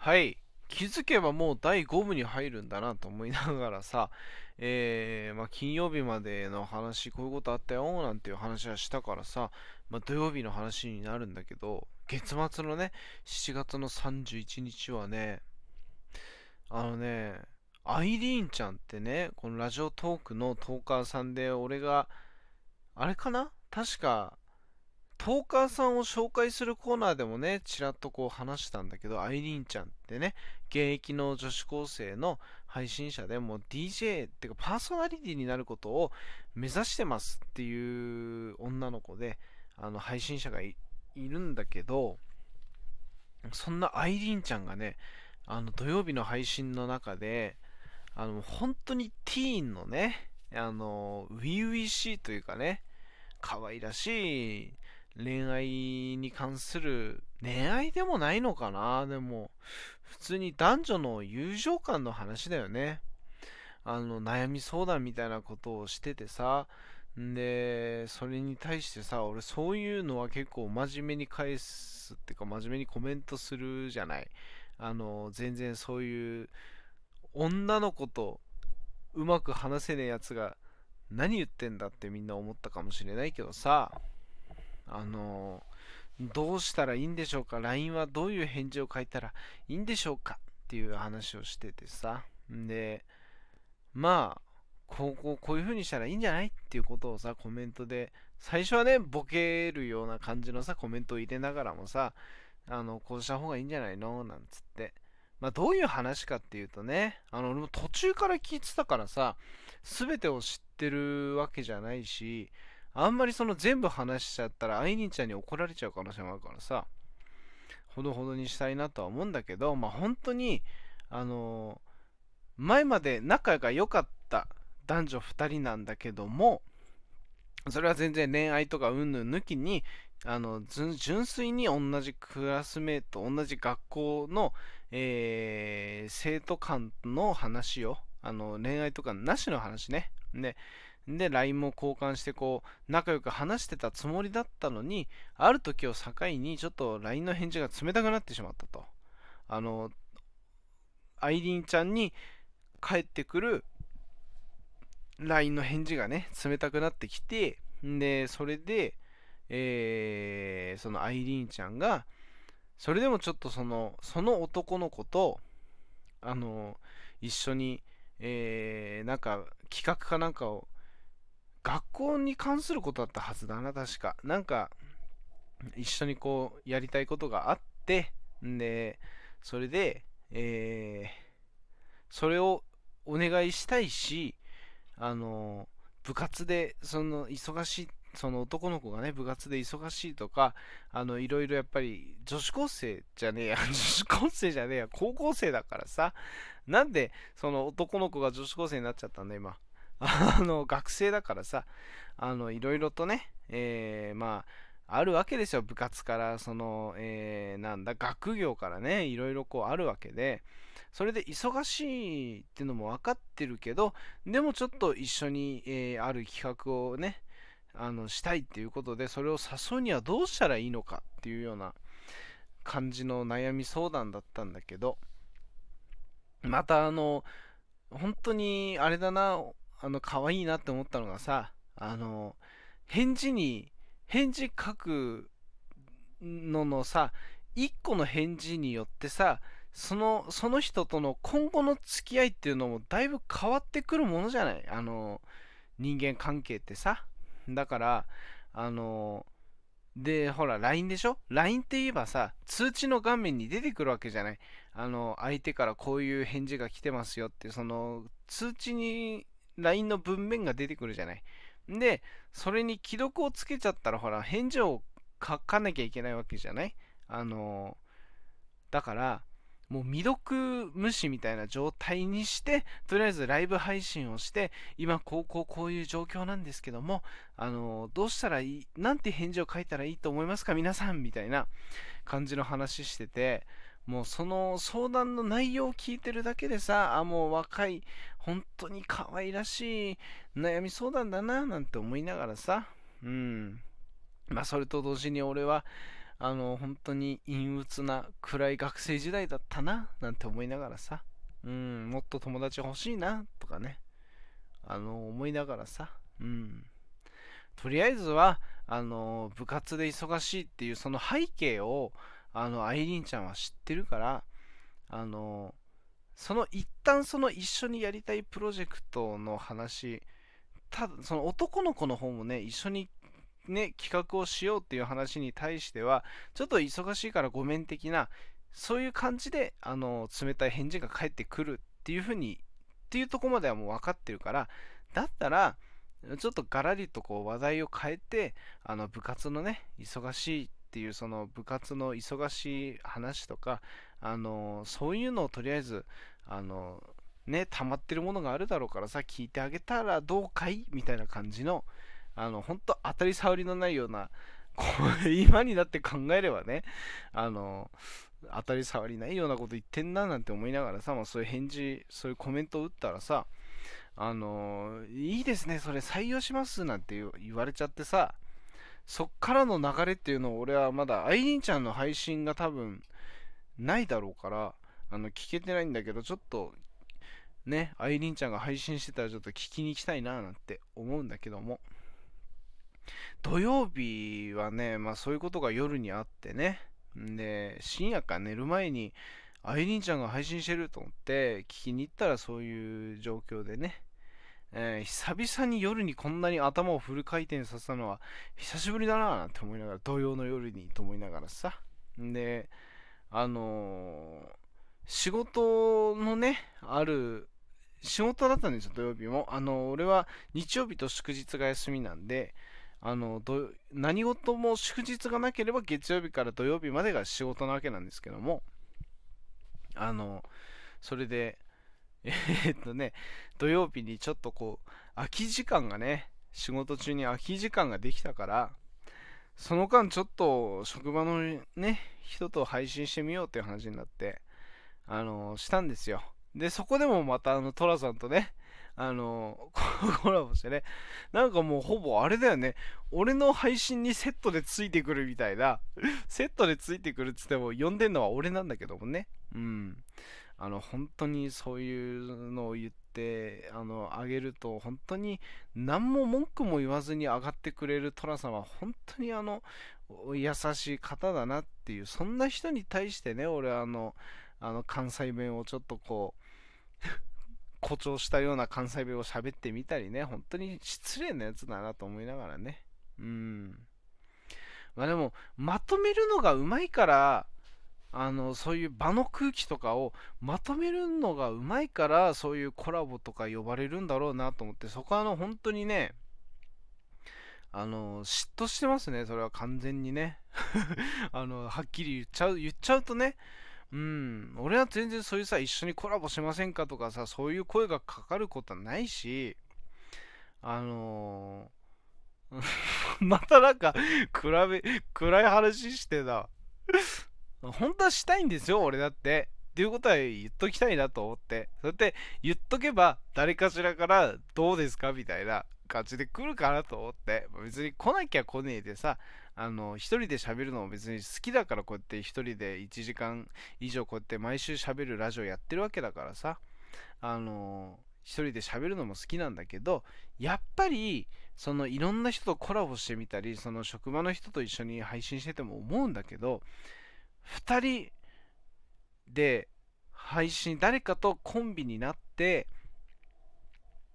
はい。気づけばもう第5部に入るんだなと思いながらさ、えー、まあ、金曜日までの話、こういうことあったよなんていう話はしたからさ、まあ、土曜日の話になるんだけど、月末のね、7月の31日はね、あのね、アイリーンちゃんってね、このラジオトークのトーカーさんで、俺が、あれかな？確か、トーカーさんを紹介するコーナーでもね、ちらっとこう話したんだけど、アイリーンちゃんってね、現役の女子高生の配信者でも DJ っていうかパーソナリティになることを目指してますっていう女の子で、あの配信者がいるんだけど、そんなアイリーンちゃんがね、あの土曜日の配信の中で、あの本当にティーンのね、あの、初々しいというかね、可愛らしい恋愛に関する恋愛でもないのかな？でも普通に男女の友情感の話だよね。あの悩み相談みたいなことをしててさでそれに対してさ俺そういうのは結構真面目に返すっていうか真面目にコメントするじゃない。あの全然そういう女の子とうまく話せねえやつが何言ってんだってみんな思ったかもしれないけどさ。あのどうしたらいいんでしょうか ?LINE はどういう返事を書いたらいいんでしょうか？っていう話をしててさ。で、まあ、こうこうこういう風にしたらいいんじゃない？っていうことをさ、コメントで、最初はね、ボケるような感じのさ、コメントを入れながらもさ、あの、こうした方がいいんじゃないの？なんつって。まあ、どういう話かっていうとね、あの、俺も途中から聞いてたからさ、全てを知ってるわけじゃないし、あんまりその全部話しちゃったら、アイニーちゃんに怒られちゃう可能性もあるからさ、ほどほどにしたいなとは思うんだけど、まあ本当に、あの前まで仲が良かった男女2人なんだけども、それは全然恋愛とかうんぬん抜きに、あの純粋に同じクラスメート、同じ学校の、えー、生徒間の話を、あの恋愛とかなしの話ね。で、で、LINE も交換してこう、仲良く話してたつもりだったのに、ある時を境にちょっと LINE の返事が冷たくなってしまったと。あの、アイリーンちゃんに返ってくる LINE の返事がね、冷たくなってきて、で、それで、えー、そのアイリーンちゃんが、それでもちょっとその、その男の子と、あの、一緒に、えー、なんか企画かなんかを学校に関することだったはずだな、確か。なんか、一緒にこう、やりたいことがあって、んで、それで、えー、それをお願いしたいし、あの、部活で、その、忙しい、その男の子がね、部活で忙しいとか、あの、いろいろやっぱり、女子高生じゃねえや、女子高生じゃねえや、高校生だからさ、なんで、その男の子が女子高生になっちゃったんだ、今。あの、学生だからさ、あの、いろいろとね、えー、まあ、あるわけですよ。部活から、その、えー、なんだ、学業からね、いろいろこうあるわけで、それで忙しいっていうのも分かってるけど、でもちょっと一緒に、えー、ある企画をね、あの、したいっていうことで、それを誘うにはどうしたらいいのかっていうような感じの悩み相談だったんだけど、またあの、本当にあれだな、あの、可愛いなって思ったのがさ、あの、返事に、返事書くののさ、一個の返事によってさ、その、その人との今後の付き合いっていうのもだいぶ変わってくるものじゃない？あの、人間関係ってさ。だから、あの、で、ほら、LINE でしょ ?LINE って言えばさ、通知の画面に出てくるわけじゃない？あの、相手からこういう返事が来てますよって、その、通知に LINE の文面が出てくるじゃない。で、それに既読をつけちゃったら、ほら、返事を書かなきゃいけないわけじゃない？あの、だから、もう未読無視みたいな状態にして、とりあえずライブ配信をして、今こうこうこういう状況なんですけども、あの、どうしたらいい、なんて返事を書いたらいいと思いますか？皆さんみたいな感じの話してて、もうその相談の内容を聞いてるだけでさ、あ、もう若い、本当に可愛らしい悩み相談だな、なんて思いながらさ、うん。まあそれと同時に俺は、あの、本当に陰鬱な暗い学生時代だったな、なんて思いながらさ、うん、もっと友達欲しいな、とかね、あの、思いながらさ、うん。とりあえずは、あの、部活で忙しいっていうその背景を、あの、アイリンちゃんは知ってるから、あの、その一旦その一緒にやりたいプロジェクトの話、ただその男の子の方もね、一緒にね、企画をしようっていう話に対しては、ちょっと忙しいからごめん的な、そういう感じで、あの、冷たい返事が返ってくるっていうふうに、っていうとこまではもう分かってるから、だったら、ちょっとガラリとこう話題を変えて、あの、部活のね、忙しいっていう、その部活の忙しい話とか、あの、そういうのをとりあえず、あの、ね、溜まってるものがあるだろうからさ、聞いてあげたらどうかい？みたいな感じの、あの、本当当たり障りのないような、こう今になって考えればね、あの、当たり障りないようなこと言ってんななんて思いながらさ、まあ、そういう返事、そういうコメントを打ったらさ、あの、いいですね、それ採用しますなんて言われちゃってさ、そっからの流れっていうのを俺はまだ、アイリンちゃんの配信が多分ないだろうから、あの、聞けてないんだけど、ちょっと、ね、アイリンちゃんが配信してたらちょっと聞きに行きたいななんて思うんだけども。土曜日はね、まあそういうことが夜にあってね。んで、深夜か寝る前に、アイリンちゃんが配信してると思って聞きに行ったらそういう状況でね。えー、久々に夜にこんなに頭をフル回転させたのは久しぶりだななんて思いながら、土曜の夜にと思いながらさ。んで、あのー、仕事のね、ある、仕事だったんですよ、土曜日も。あのー、俺は日曜日と祝日が休みなんで、あの何事も祝日がなければ月曜日から土曜日までが仕事なわけなんですけどもあのそれで えー、っとね土曜日にちょっとこう空き時間がね仕事中に空き時間ができたからその間ちょっと職場のね人と配信してみようっていう話になってあのしたんですよでそこでもまたあのトラさんとねあの、コラボしてね。なんかもうほぼあれだよね。俺の配信にセットでついてくるみたいな。セットでついてくるっつっても呼んでんのは俺なんだけどもね。うん。あの、本当にそういうのを言って、あの、あげると、本当に何も文句も言わずに上がってくれるトラさんは、本当にあの、優しい方だなっていう、そんな人に対してね、俺はあの、あの関西弁をちょっとこう誇張したような関西弁を喋ってみたりね、本当に失礼なやつだなと思いながらね。うん。まあでも、まとめるのがうまいから、あの、そういう場の空気とかをまとめるのがうまいから、そういうコラボとか呼ばれるんだろうなと思って、そこはあの、本当にね、あの、嫉妬してますね、それは完全にね。あの、はっきり言っちゃう、言っちゃうとね、うん、俺は全然そういうさ、一緒にコラボしませんかとかさ、そういう声がかかることはないし、あの、またなんか、比べ、暗い話してた。本当はしたいんですよ、俺だって。っていうことは言っときたいなと思って。そうやって言っとけば、誰かしらからどうですかみたいな感じで来るかなと思って。別に来なきゃ来ねえでさ、あの一人で喋るのも別に好きだからこうやって一人で1時間以上こうやって毎週喋るラジオやってるわけだからさあの一人で喋るのも好きなんだけどやっぱりそのいろんな人とコラボしてみたりその職場の人と一緒に配信してても思うんだけど2人で配信誰かとコンビになって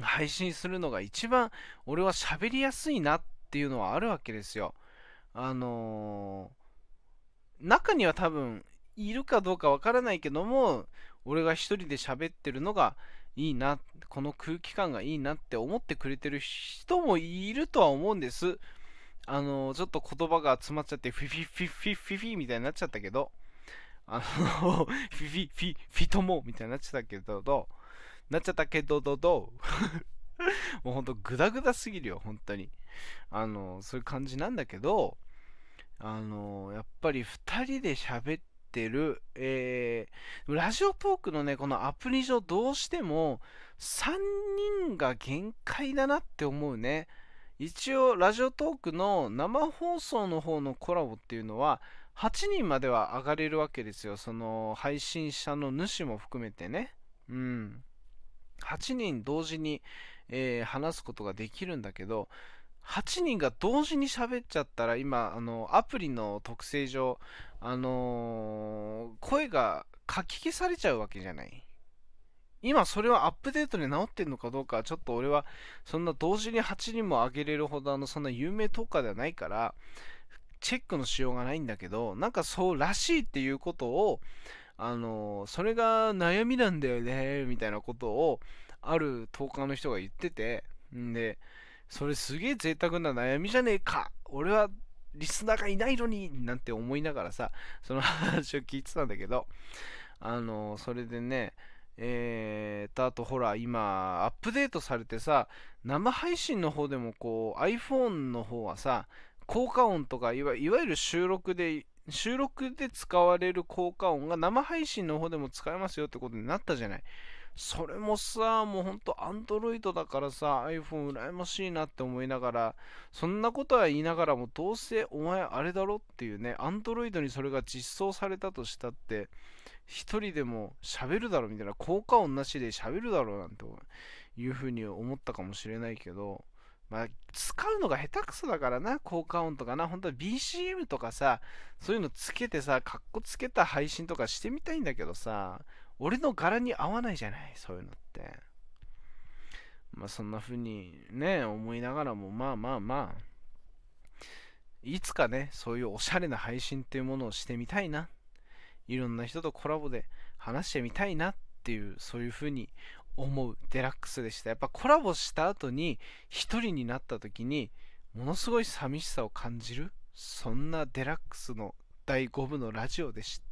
配信するのが一番俺は喋りやすいなっていうのはあるわけですよ。あのー、中には多分いるかどうかわからないけども俺が一人で喋ってるのがいいなこの空気感がいいなって思ってくれてる人もいるとは思うんですあのー、ちょっと言葉が詰まっちゃってフィフィフィフィフィフィみたいになっちゃったけどあの フィフィフィフィトモみたいになっちゃったけどどなっちゃったけどどど もうほんとグダグダすぎるよ本当にあのー、そういう感じなんだけどあのやっぱり2人で喋ってる、えー、ラジオトークのね、このアプリ上どうしても3人が限界だなって思うね。一応、ラジオトークの生放送の方のコラボっていうのは8人までは上がれるわけですよ。その配信者の主も含めてね。うん。8人同時に、えー、話すことができるんだけど、8人が同時に喋っちゃったら、今、あの、アプリの特性上、あのー、声が書き消されちゃうわけじゃない。今それはアップデートで直ってんのかどうかちょっと俺はそんな同時に8人も上げれるほどあのそんな有名トーカーではないからチェックのしようがないんだけどなんかそうらしいっていうことをあのそれが悩みなんだよねみたいなことをあるトーカーの人が言っててんでそれすげえ贅沢な悩みじゃねえか俺はリスナーがいないのになんて思いながらさその話を聞いてたんだけどあのそれでねえーと、あとほら、今、アップデートされてさ、生配信の方でもこう、iPhone の方はさ、効果音とかいわ、ゆる収録で、収録で使われる効果音が生配信の方でも使えますよってことになったじゃない。それもさ、もうほんと Android だからさ、iPhone 羨ましいなって思いながら、そんなことは言いながらも、どうせお前あれだろっていうね、Android にそれが実装されたとしたって、一人でも喋るだろうみたいな効果音なしで喋るだろうなんていうふうに思ったかもしれないけど、まあ、使うのが下手くそだからな、効果音とかな、本当は BCM とかさ、そういうのつけてさ、かっこつけた配信とかしてみたいんだけどさ、俺の柄に合わないじゃない、そういうのって。まあそんな風にね、思いながらも、まあまあまあ、いつかね、そういうおしゃれな配信っていうものをしてみたいな。いろんな人とコラボで話してみたいなっていう、そういう風に思うデラックスでした。やっぱコラボした後に一人になった時に、ものすごい寂しさを感じる、そんなデラックスの第5部のラジオでした。